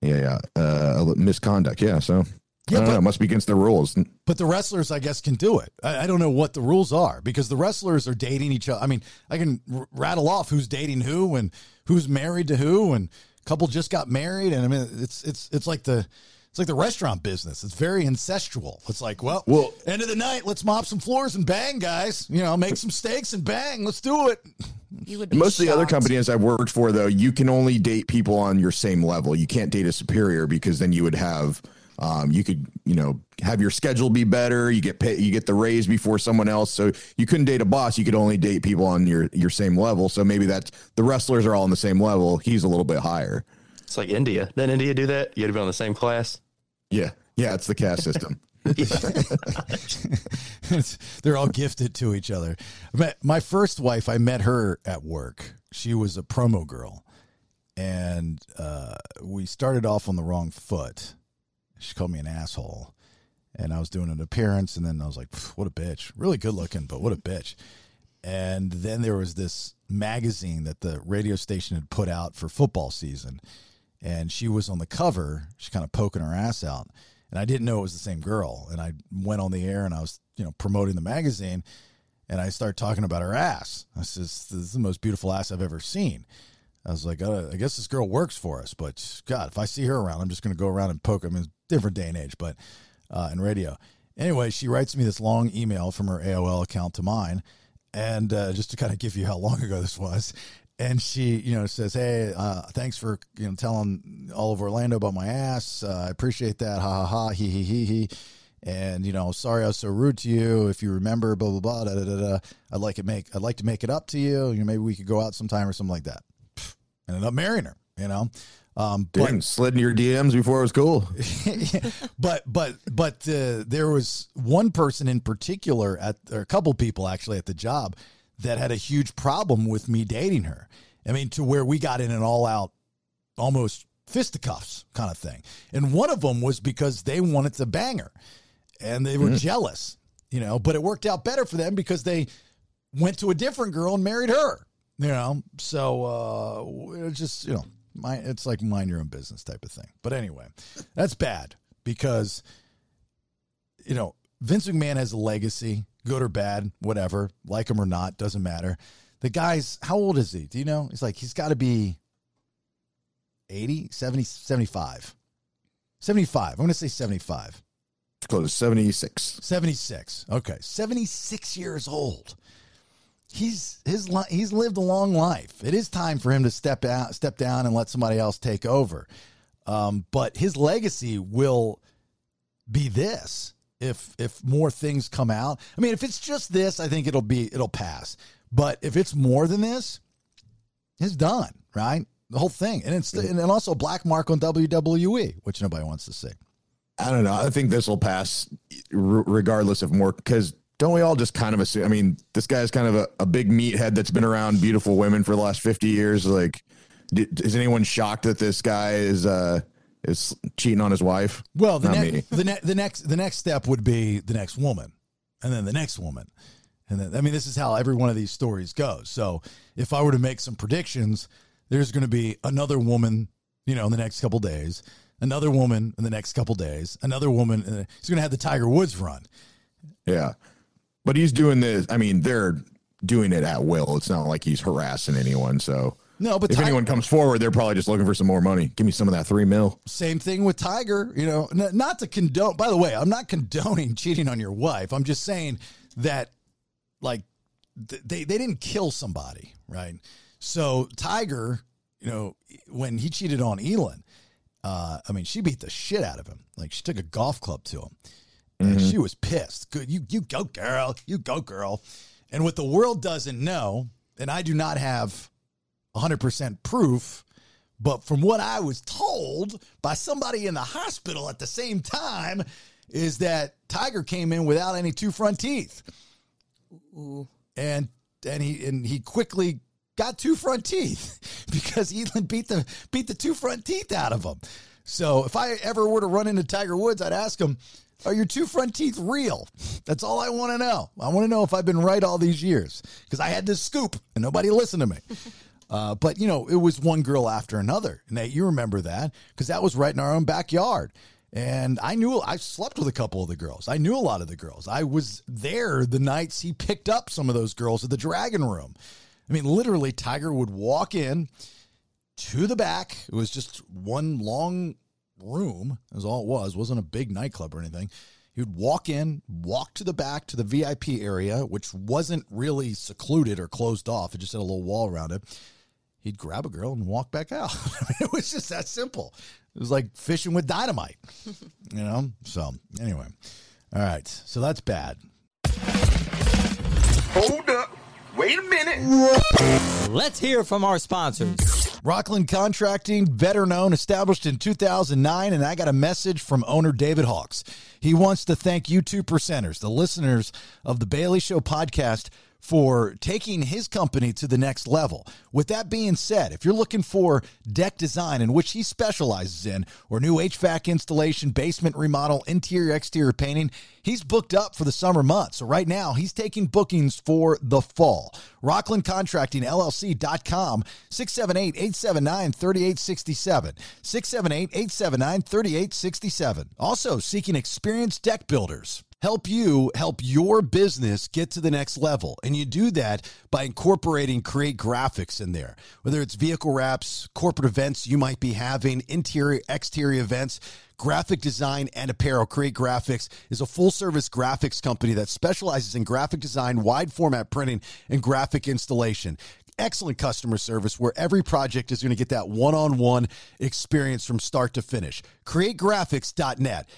yeah yeah uh misconduct yeah so Yeah, I don't but- know it must be against the rules But the wrestlers, I guess, can do it. I, I don't know what the rules are because the wrestlers are dating each other. I mean, I can r- rattle off who's dating who and who's married to who, and a couple just got married. And I mean, it's it's it's like the it's like the restaurant business. It's very incestual. It's like, well, Well- end of the night, let's mop some floors and bang, guys. You know, make some steaks and bang. Let's do it. You would be most of the other companies I've worked for though you can only date people on your same level you can't date a superior because then you would have um, you could you know have your schedule be better you get pay, you get the raise before someone else so you couldn't date a boss you could only date people on your your same level so maybe that's the wrestlers are all on the same level he's a little bit higher It's like India. Didn't India do that? You had to be on the same class. yeah yeah it's the caste system they're all gifted to each other. My, my first wife, I met her at work. She was a promo girl, and uh, we started off on the wrong foot. She called me an asshole, and I was doing an appearance, and then I was like, "What a bitch!" Really good looking, but what a bitch. And then there was this magazine that the radio station had put out for football season, and she was on the cover. She's kind of poking her ass out, and I didn't know it was the same girl. And I went on the air and I was, you know, promoting the magazine, and I started talking about her ass. I says, "This is the most beautiful ass I've ever seen." I was like, uh, I guess this girl works for us, but God, if I see her around, I'm just going to go around and poke. I mean, different day and age, but uh, in radio. Anyway, she writes me this long email from her AOL account to mine, and uh, just to kind of give you how long ago this was. And she, you know, says, "Hey, uh, thanks for you know telling all of Orlando about my ass. Uh, I appreciate that. Ha ha ha. He he he he." And you know, sorry I was so rude to you. If you remember, blah blah blah. Da, da, da, da. I'd like it make. I'd like to make it up to you. You know, maybe we could go out sometime or something like that. Ended up marrying her. You know, um, but slid in your DMs before it was cool. but but but uh, there was one person in particular at or a couple people actually at the job that had a huge problem with me dating her. I mean, to where we got in an all out, almost fisticuffs kind of thing. And one of them was because they wanted to bang her, and they were jealous, you know. But it worked out better for them because they went to a different girl and married her. You know, so uh, it's just you know, my it's like mind your own business type of thing. But anyway, that's bad because you know Vince McMahon has a legacy, good or bad, whatever, like him or not, doesn't matter. The guy's how old is he? Do you know? He's like he's got to be 80, 70, 75. 75. I'm going to say 75. It's close to 76. 76. Okay. 76 years old. He's his he's lived a long life. It is time for him to step out, step down and let somebody else take over. Um, but his legacy will be this if if more things come out. I mean, if it's just this, I think it'll be it'll pass. But if it's more than this, it's done, right? The whole thing. And it's and also a black mark on WWE, which nobody wants to see. I don't know. I think this will pass regardless of more because don't we all just kind of assume? I mean, this guy's kind of a, a big meathead that's been around beautiful women for the last 50 years. Like, did, is anyone shocked that this guy is, uh, is cheating on his wife? Well, the, ne- the, ne- the next the next step would be the next woman, and then the next woman, and then I mean this is how every one of these stories goes. So if I were to make some predictions, there's going to be another woman, you know, in the next couple days, another woman in the next couple days, another woman. In the, he's going to have the Tiger Woods run. Yeah. But he's doing this. I mean, they're doing it at will. It's not like he's harassing anyone. So No, but if anyone comes forward, they're probably just looking for some more money. Give me some of that three mil. Same thing with Tiger, you know, not to condone, by the way, I'm not condoning cheating on your wife. I'm just saying that, like, th- they, they didn't kill somebody, right? So, Tiger, you know, when he cheated on Elin, uh, I mean, she beat the shit out of him. Like, she took a golf club to him. And mm-hmm. she was pissed. Good, you you go, girl. You go, girl. And what the world doesn't know, and I do not have 100% proof, but from what I was told by somebody in the hospital at the same time, is that Tiger came in without any two front teeth. And and he and he quickly got two front teeth because Elin beat the beat the two front teeth out of him. So if I ever were to run into Tiger Woods, I'd ask him, "Are your two front teeth real?" That's all I want to know. I want to know if I've been right all these years because I had this scoop and nobody listened to me. Uh, but you know, it was one girl after another. Nate, you remember that because that was right in our own backyard. And I knew I slept with a couple of the girls. I knew a lot of the girls. I was there the nights he picked up some of those girls at the Dragon Room. I mean, literally, Tiger would walk in to the back. It was just one long room, is all it was. It wasn't a big nightclub or anything. He would walk in, walk to the back to the VIP area, which wasn't really secluded or closed off. It just had a little wall around it. He'd grab a girl and walk back out. It was just that simple. It was like fishing with dynamite, you know? So, anyway. All right. So that's bad. Hold up. Wait a minute. Let's hear from our sponsors. Rockland Contracting, better known, established in 2009, and I got a message from owner David Hawks. He wants to thank you two percenters, the listeners of the Bailey Show podcast, for taking his company to the next level. With that being said, if you're looking for deck design, in which he specializes in, or new HVAC installation, basement remodel, interior, exterior painting, he's booked up for the summer months. So right now, he's taking bookings for the fall. Rockland Contracting LLC.com, 678 879 3867. 678 879 3867. Also, seeking experienced deck builders help you help your business get to the next level. And you do that by incorporating Create Graphics in there, whether it's vehicle wraps, corporate events you might be having, interior, exterior events. Graphic design and apparel. Create Graphics is a full service graphics company that specializes in graphic design, wide format printing, and graphic installation excellent customer service where every project is going to get that one-on-one experience from start to finish. CreateGraphics.net,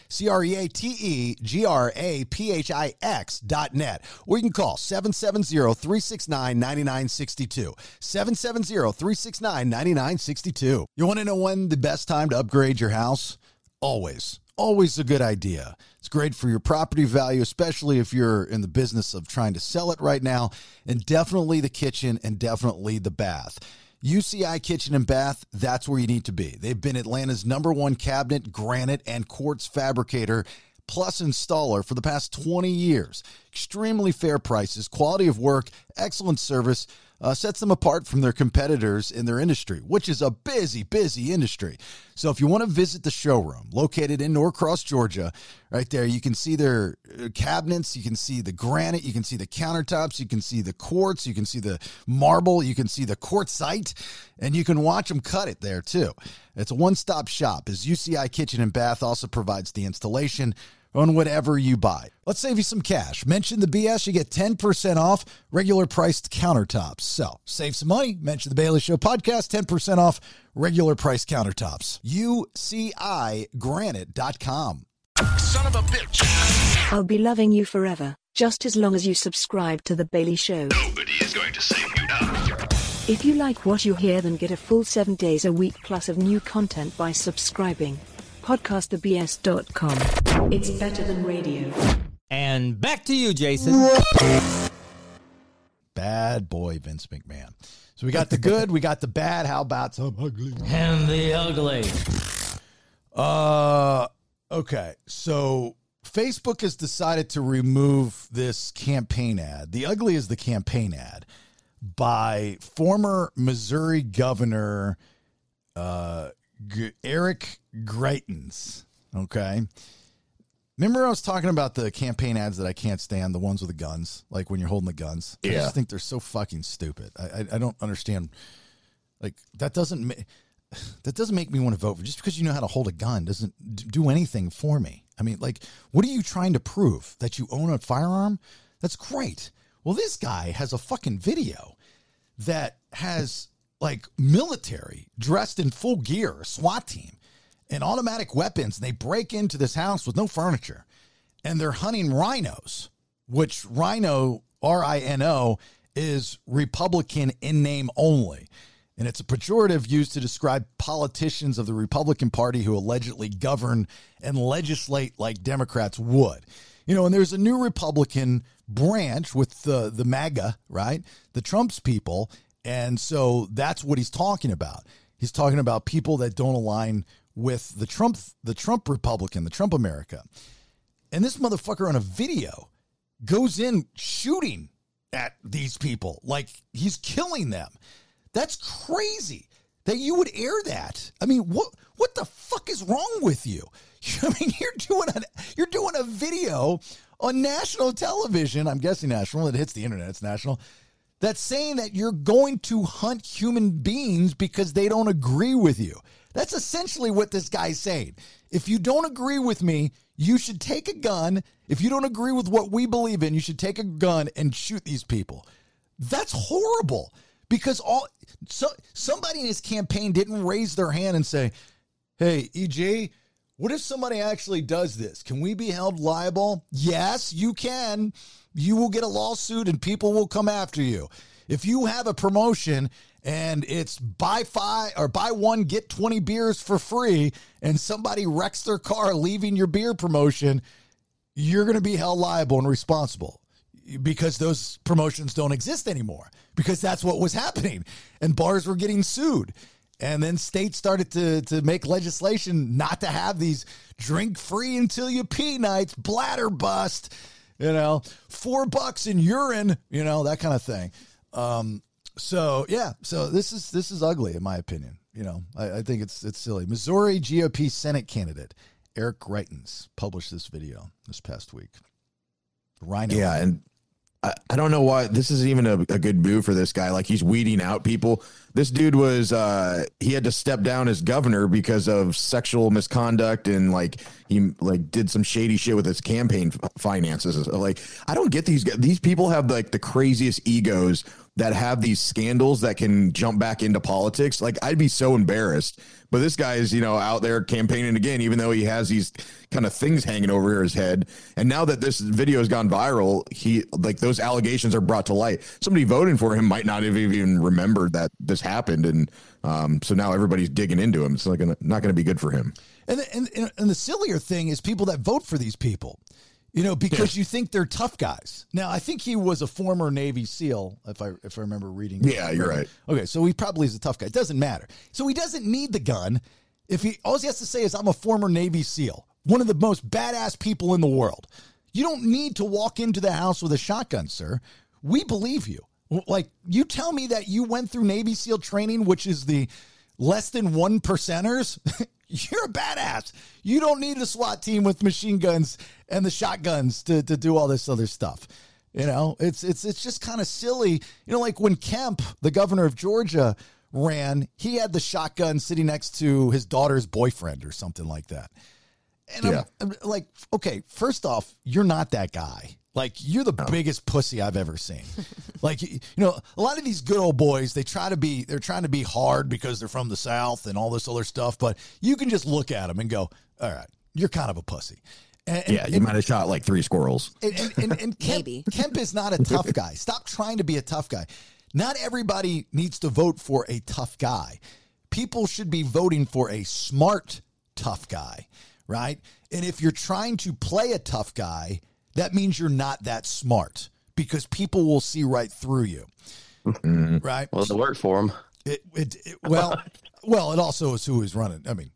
dot net, or you can call 770-369-9962, 770-369-9962. You want to know when the best time to upgrade your house? Always. Always a good idea. It's great for your property value, especially if you're in the business of trying to sell it right now, and definitely the kitchen and definitely the bath. UCI Kitchen and Bath, that's where you need to be. They've been Atlanta's number one cabinet, granite, and quartz fabricator plus installer for the past 20 years. Extremely fair prices, quality of work, excellent service. Uh, sets them apart from their competitors in their industry, which is a busy, busy industry. So, if you want to visit the showroom located in Norcross, Georgia, right there, you can see their uh, cabinets, you can see the granite, you can see the countertops, you can see the quartz, you can see the marble, you can see the quartzite, and you can watch them cut it there too. It's a one stop shop, as UCI Kitchen and Bath also provides the installation on whatever you buy. Let's save you some cash. Mention the BS, you get 10% off regular priced countertops. So save some money. Mention the Bailey Show podcast, 10% off regular price countertops. UCIGranite.com. Son of a bitch. I'll be loving you forever, just as long as you subscribe to The Bailey Show. Nobody is going to save you now. If you like what you hear, then get a full seven days a week plus of new content by subscribing. PodcastTheBS.com. It's better than radio. And back to you, Jason. Bad boy, Vince McMahon. So we got the good, we got the bad. How about some ugly? And the ugly. Uh, okay. So Facebook has decided to remove this campaign ad. The ugly is the campaign ad by former Missouri Governor uh, G- Eric Greitens. Okay. Remember, I was talking about the campaign ads that I can't stand, the ones with the guns, like when you're holding the guns. I just think they're so fucking stupid. I, I, I don't understand Like that doesn't make that doesn't make me want to vote for just because you know how to hold a gun doesn't do anything for me. I mean, like, what are you trying to prove that you own a firearm? That's great. Well, this guy has a fucking video that has like military dressed in full gear, a SWAT team, and automatic weapons. And they break into this house with no furniture and they're hunting rhinos, which rhino, R I N O, is Republican in name only. And it's a pejorative used to describe politicians of the Republican Party who allegedly govern and legislate like Democrats would. You know, and there's a new Republican branch with the the MAGA, right? The Trump's people, and so that's what he's talking about. He's talking about people that don't align with the Trump the Trump Republican, the Trump America. And this motherfucker on a video goes in shooting at these people like he's killing them. That's crazy that you would air that. I mean, what what the fuck is wrong with you? I mean, you're doing a you're doing a video on national television. I'm guessing national. It hits the internet. It's national. That's saying that you're going to hunt human beings because they don't agree with you. That's essentially what this guy's saying. If you don't agree with me, you should take a gun. If you don't agree with what we believe in, you should take a gun and shoot these people. That's horrible because all so somebody in his campaign didn't raise their hand and say, "Hey, EJ, what if somebody actually does this? Can we be held liable?" Yes, you can. You will get a lawsuit and people will come after you. If you have a promotion and it's buy five or buy one get 20 beers for free and somebody wrecks their car leaving your beer promotion, you're going to be held liable and responsible because those promotions don't exist anymore because that's what was happening and bars were getting sued and then states started to to make legislation not to have these drink free until you pee nights bladder bust you know four bucks in urine you know that kind of thing. Um so yeah so this is this is ugly in my opinion you know. I, I think it's it's silly. Missouri gop senate candidate eric greitens published this video this past week. Rhino. Yeah, and I, I don't know why this is even a, a good move for this guy. Like he's weeding out people. This dude was uh he had to step down as governor because of sexual misconduct and like he like did some shady shit with his campaign finances. Like I don't get these. These people have like the craziest egos that have these scandals that can jump back into politics. Like I'd be so embarrassed. But this guy is, you know, out there campaigning again, even though he has these kind of things hanging over his head. And now that this video has gone viral, he like those allegations are brought to light. Somebody voting for him might not have even remembered that this happened, and um, so now everybody's digging into him. It's not going to be good for him. And and and the sillier thing is people that vote for these people, you know, because you think they're tough guys. Now, I think he was a former Navy SEAL, if I if I remember reading. Yeah, you're right. Okay, so he probably is a tough guy. It doesn't matter. So he doesn't need the gun. If he all he has to say is I'm a former Navy SEAL, one of the most badass people in the world. You don't need to walk into the house with a shotgun, sir. We believe you. Like you tell me that you went through Navy SEAL training, which is the less than one percenters. You're a badass. You don't need a SWAT team with machine guns and the shotguns to, to do all this other stuff. You know, it's it's it's just kind of silly. You know, like when Kemp, the governor of Georgia, ran, he had the shotgun sitting next to his daughter's boyfriend or something like that. And Yeah. I'm, I'm like, okay, first off, you're not that guy. Like you're the oh. biggest pussy I've ever seen. like you you know, a lot of these good old boys, they try to be they're trying to be hard because they're from the south and all this other stuff, but you can just look at them and go, "All right, you're kind of a pussy." And, and- Yeah, you might have shot like three squirrels. and, and, and, and Kemp, Maybe. Kemp is not a tough guy. Stop trying to be a tough guy. Not everybody needs to vote for a tough guy. People should be voting for a smart, tough guy, right? And if you're trying to play a tough guy, that means you're not that smart because people will see right through you, right? Well, it worked for him. It, it, it well, well, it also is who is running. I mean,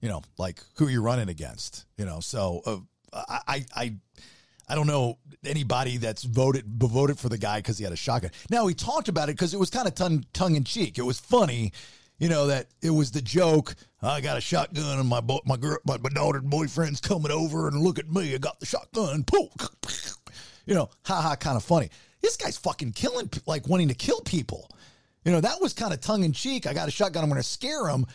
you know, like who you're running against. You know, so uh, I, I, I, I don't know anybody that's voted voted for the guy because he had a shotgun. Now he talked about it because it was kind of tongue tongue in cheek. It was funny, you know, that it was the joke. I got a shotgun and my bo- my girl, my, my daughter's boyfriend's coming over and look at me. I got the shotgun. Poke. You know, haha, kind of funny. This guy's fucking killing, like wanting to kill people. You know, that was kind of tongue in cheek. I got a shotgun. I'm going to scare him.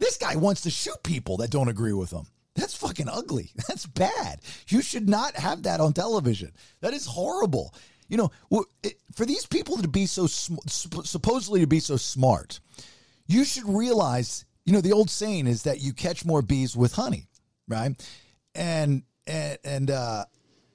This guy wants to shoot people that don't agree with him. That's fucking ugly. That's bad. You should not have that on television. That is horrible. You know, for these people to be so sm- supposedly to be so smart, you should realize. You know, the old saying is that you catch more bees with honey, right? And and and uh,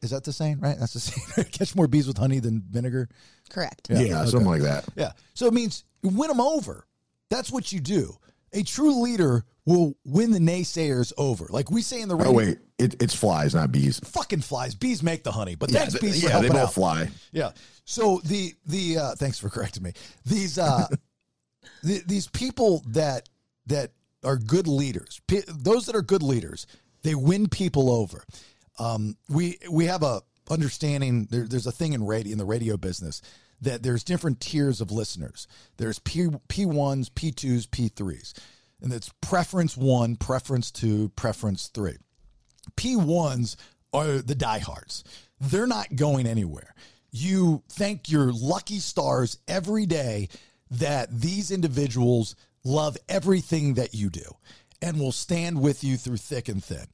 is that the saying? Right? That's the saying. catch more bees with honey than vinegar. Correct. Yeah, something like that. Yeah. So it means win them over. That's what you do. A true leader will win the naysayers over. Like we say in the radio, Oh wait, it, it's flies, not bees. fucking flies. Bees make the honey, but Yeah, thanks th- bees yeah, they both out. fly. Yeah. So the the uh, thanks for correcting me. These uh the, these people that that are good leaders, pe- those that are good leaders, they win people over. Um, we we have a understanding. There, there's a thing in radio in the radio business that there's different tiers of listeners. There's P P ones, P twos, P threes, and it's preference one, preference two, preference three. P1s are the diehards. They're not going anywhere. You thank your lucky stars every day that these individuals love everything that you do and will stand with you through thick and thin.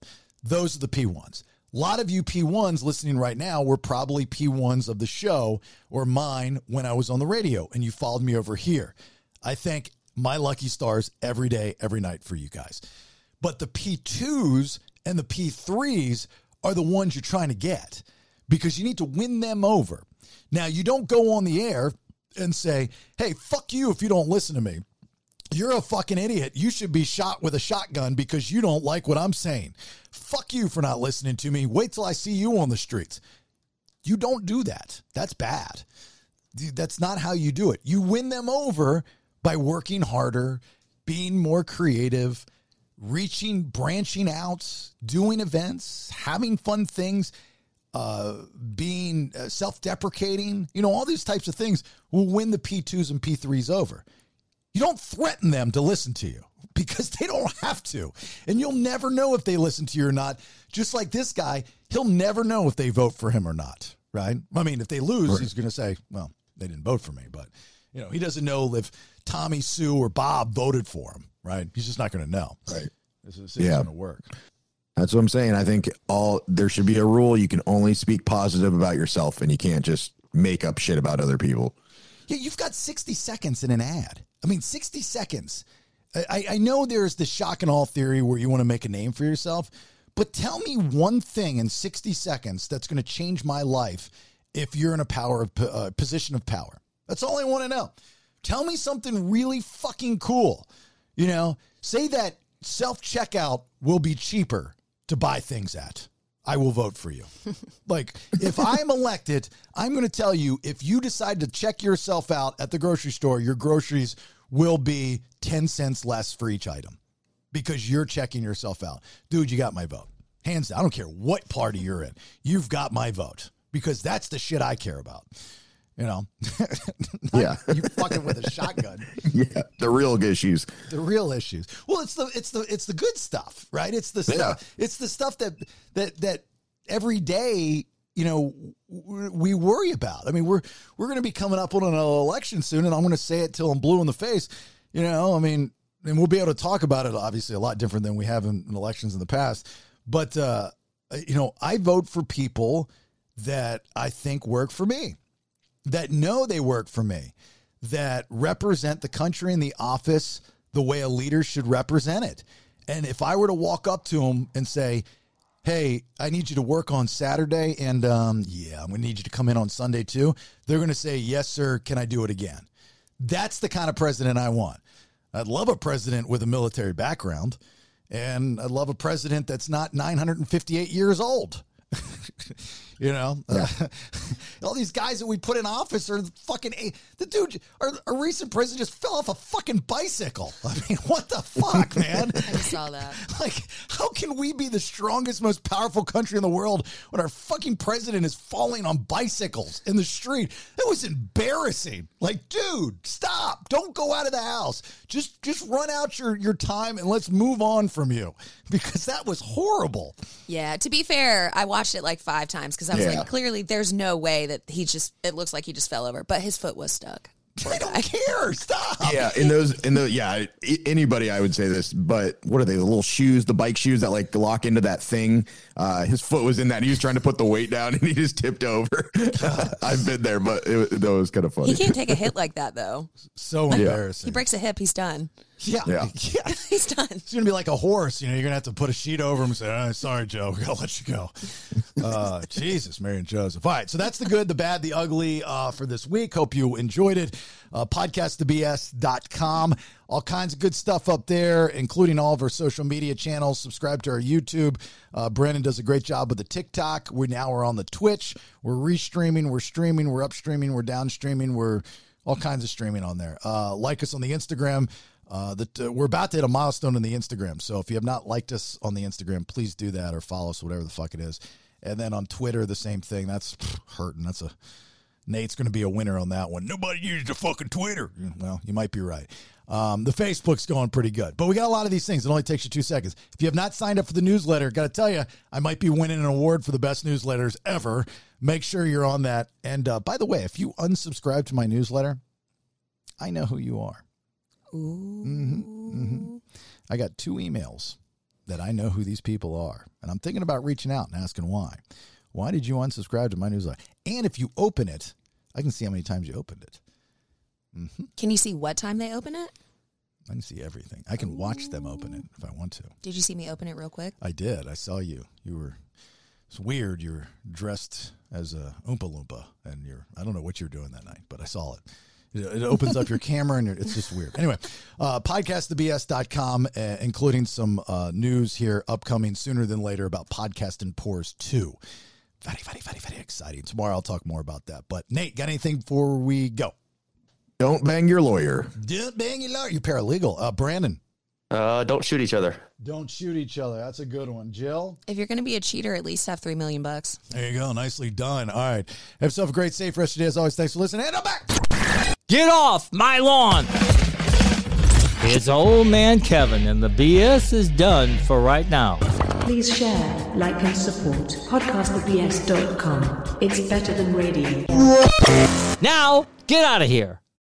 Those are the P1s. A lot of you P1s listening right now were probably P1s of the show or mine when I was on the radio and you followed me over here. I thank my lucky stars every day, every night for you guys. But the P2s and the P3s are the ones you're trying to get because you need to win them over. Now, you don't go on the air and say, hey, fuck you if you don't listen to me. You're a fucking idiot. You should be shot with a shotgun because you don't like what I'm saying. Fuck you for not listening to me. Wait till I see you on the streets. You don't do that. That's bad. That's not how you do it. You win them over by working harder, being more creative, reaching, branching out, doing events, having fun things, uh, being uh, self deprecating. You know, all these types of things will win the P2s and P3s over. You don't threaten them to listen to you because they don't have to. And you'll never know if they listen to you or not. Just like this guy, he'll never know if they vote for him or not, right? I mean, if they lose, he's going to say, well, they didn't vote for me. But, you know, he doesn't know if Tommy, Sue, or Bob voted for him, right? He's just not going to know. Right. This is Yeah. going to work. That's what I'm saying. I think all there should be a rule. You can only speak positive about yourself, and you can't just make up shit about other people. Yeah, you've got 60 seconds in an ad. I mean, 60 seconds. I, I know there's the shock and all theory where you want to make a name for yourself, but tell me one thing in 60 seconds that's going to change my life if you're in a power of, uh, position of power. That's all I want to know. Tell me something really fucking cool. You know, say that self checkout will be cheaper to buy things at. I will vote for you. like, if I'm elected, I'm going to tell you if you decide to check yourself out at the grocery store, your groceries will be 10 cents less for each item because you're checking yourself out. Dude, you got my vote. Hands down. I don't care what party you're in. You've got my vote because that's the shit I care about. You know, Yeah. you fucking with a shotgun yeah. The real issues. the real issues. Well, it's the it's the it's the good stuff, right? It's the stuff. It's the stuff that that that every day, you know, we worry about. I mean, we're we're going to be coming up on an election soon, and I'm going to say it till I'm blue in the face. You know, I mean, and we'll be able to talk about it. Obviously, a lot different than we have in, in elections in the past. But uh, you know, I vote for people that I think work for me that know they work for me, that represent the country in the office the way a leader should represent it. And if I were to walk up to them and say, Hey, I need you to work on Saturday, and um, yeah, I'm going to need you to come in on Sunday too. They're going to say, Yes, sir. Can I do it again? That's the kind of president I want. I'd love a president with a military background, and I'd love a president that's not 958 years old. you know, all these guys that we put in office are fucking. A- The dude, our, our recent president just fell off a fucking bicycle. I mean, what the fuck, man? I saw that. Like, how can we be the strongest, most powerful country in the world when our fucking president is falling on bicycles in the street? That was embarrassing. Like, dude, stop. Don't go out of the house. Just just run out your, your time and let's move on from you. Because that was horrible. Yeah, to be fair, I watched it like five times because I was Yeah. like, clearly, there's no way that he just. It looks like he just fell over, but his foot was stuck. Poor They don't care. Stop. Yeah, in those, in the, yeah, anybody I would say this, but what are they? The little shoes, the bike shoes that like lock into that thing. Uh, his foot was in that. And he was trying to put the weight down, and he just tipped over. I've been there, but it, that was kind of funny. He can't take a hit like that though. So embarrassing. He breaks a hip, he's done. Yeah. Yeah. yeah. He's done. It's gonna be like a horse. You know, you're gonna have to put a sheet over him and say, oh, "Sorry, Joe, we gotta let you go." Uh, Jesus, Mary and Joseph. All right, so that's the good, the bad, the ugly uh, for this week. Hope you enjoyed it. Uh, podcastthebs.com. All kinds of good stuff up there, including all of our social media channels. Subscribe to our YouTube. Uh, Brandon does a great job with the TikTok. We now are on the Twitch. We're restreaming. We're streaming. We're upstreaming. We're downstreaming. We're all kinds of streaming on there. Uh, like us on the Instagram. Uh, that uh, we're about to hit a milestone in the Instagram. So if you have not liked us on the Instagram, please do that or follow us, whatever the fuck it is. And then on Twitter, the same thing. That's pff, hurting. That's a Nate's going to be a winner on that one. Nobody uses the fucking Twitter. Well, you might be right. Um, the Facebook's going pretty good, but we got a lot of these things. It only takes you two seconds. If you have not signed up for the newsletter, got to tell you, I might be winning an award for the best newsletters ever. Make sure you're on that. And uh, by the way, if you unsubscribe to my newsletter, I know who you are. Mm-hmm, mm-hmm. I got two emails that I know who these people are, and I'm thinking about reaching out and asking why. Why did you unsubscribe to my newsletter? And if you open it, I can see how many times you opened it. Mm-hmm. Can you see what time they open it? I can see everything. I can watch them open it if I want to. Did you see me open it real quick? I did. I saw you. You were. It's weird. You're dressed as a Oompa Loompa, and you're. I don't know what you're doing that night, but I saw it. It, it opens up your camera, and you're, it's just weird. Anyway, uh, podcastthebs.com, uh, including some uh, news here upcoming sooner than later about Podcast and Pours 2. Very, very, very, very exciting. Tomorrow I'll talk more about that. But Nate, got anything before we go? Don't bang your lawyer. Don't bang your lawyer. You're paralegal. Uh, Brandon. Uh, don't shoot each other. Don't shoot each other. That's a good one. Jill. If you're going to be a cheater, at least have three million bucks. There you go. Nicely done. All right. Have yourself a great, safe rest of your day. As always, thanks for listening. And I'm back. Get off my lawn! It's old man Kevin, and the BS is done for right now. Please share, like, and support podcastthebs.com. It's better than radio. Now, get out of here.